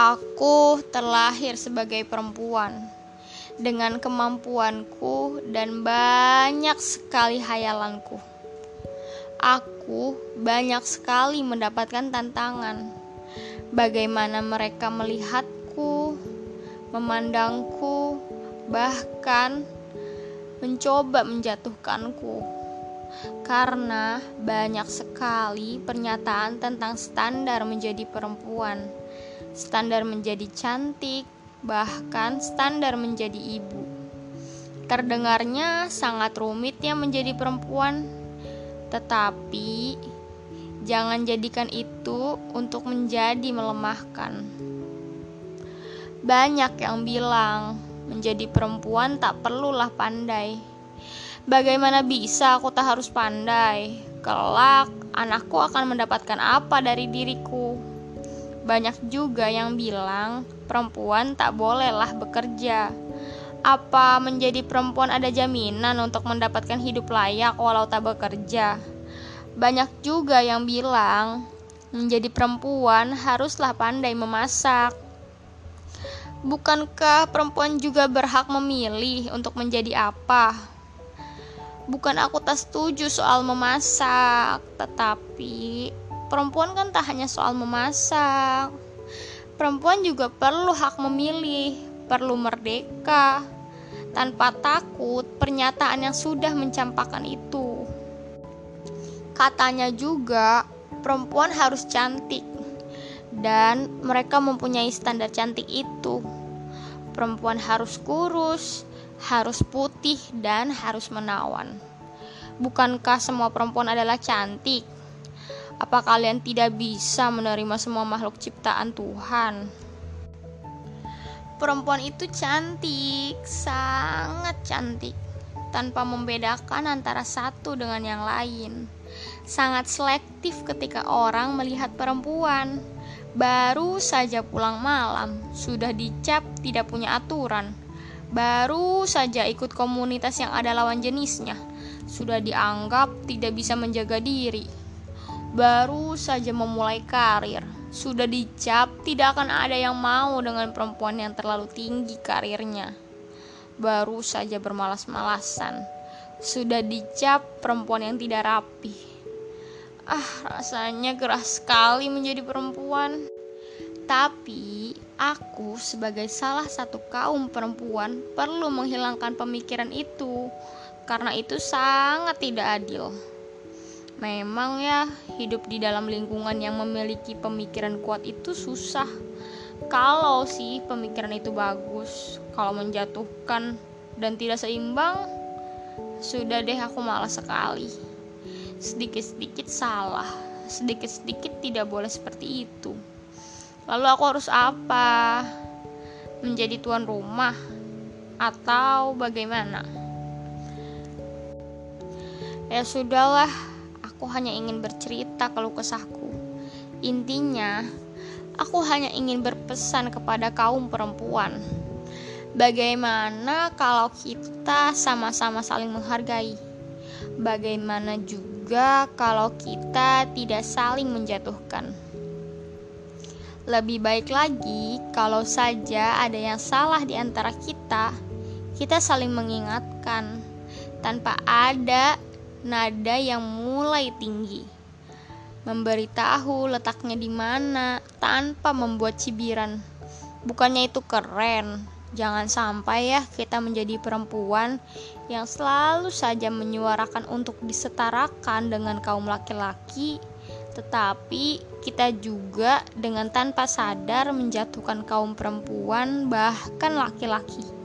Aku terlahir sebagai perempuan dengan kemampuanku dan banyak sekali hayalanku. Aku banyak sekali mendapatkan tantangan. Bagaimana mereka melihatku, memandangku, bahkan mencoba menjatuhkanku. Karena banyak sekali pernyataan tentang standar menjadi perempuan, standar menjadi cantik, bahkan standar menjadi ibu. Terdengarnya sangat rumit ya menjadi perempuan, tetapi jangan jadikan itu untuk menjadi melemahkan. Banyak yang bilang menjadi perempuan tak perlulah pandai. Bagaimana bisa aku tak harus pandai? Kelak anakku akan mendapatkan apa dari diriku? Banyak juga yang bilang perempuan tak bolehlah bekerja. Apa menjadi perempuan ada jaminan untuk mendapatkan hidup layak walau tak bekerja? Banyak juga yang bilang menjadi perempuan haruslah pandai memasak. Bukankah perempuan juga berhak memilih untuk menjadi apa? Bukan aku tak setuju soal memasak, tetapi perempuan kan tak hanya soal memasak. Perempuan juga perlu hak memilih, perlu merdeka, tanpa takut pernyataan yang sudah mencampakkan itu. Katanya juga, perempuan harus cantik, dan mereka mempunyai standar cantik itu. Perempuan harus kurus, harus putih, dan harus menawan. Bukankah semua perempuan adalah cantik? Apa kalian tidak bisa menerima semua makhluk ciptaan Tuhan? Perempuan itu cantik, sangat cantik, tanpa membedakan antara satu dengan yang lain. Sangat selektif ketika orang melihat perempuan. Baru saja pulang malam, sudah dicap tidak punya aturan. Baru saja ikut komunitas yang ada lawan jenisnya, sudah dianggap tidak bisa menjaga diri baru saja memulai karir, sudah dicap tidak akan ada yang mau dengan perempuan yang terlalu tinggi karirnya. Baru saja bermalas-malasan, sudah dicap perempuan yang tidak rapi. Ah, rasanya keras sekali menjadi perempuan. Tapi aku sebagai salah satu kaum perempuan perlu menghilangkan pemikiran itu karena itu sangat tidak adil. Memang ya, hidup di dalam lingkungan yang memiliki pemikiran kuat itu susah. Kalau sih pemikiran itu bagus, kalau menjatuhkan dan tidak seimbang, sudah deh aku malas sekali. Sedikit-sedikit salah, sedikit-sedikit tidak boleh seperti itu. Lalu aku harus apa? Menjadi tuan rumah atau bagaimana? Ya sudahlah, Aku hanya ingin bercerita kalau kesahku. Intinya, aku hanya ingin berpesan kepada kaum perempuan. Bagaimana kalau kita sama-sama saling menghargai? Bagaimana juga kalau kita tidak saling menjatuhkan? Lebih baik lagi kalau saja ada yang salah di antara kita, kita saling mengingatkan tanpa ada nada yang mulai tinggi. Memberitahu letaknya di mana tanpa membuat cibiran. Bukannya itu keren. Jangan sampai ya kita menjadi perempuan yang selalu saja menyuarakan untuk disetarakan dengan kaum laki-laki, tetapi kita juga dengan tanpa sadar menjatuhkan kaum perempuan, bahkan laki-laki.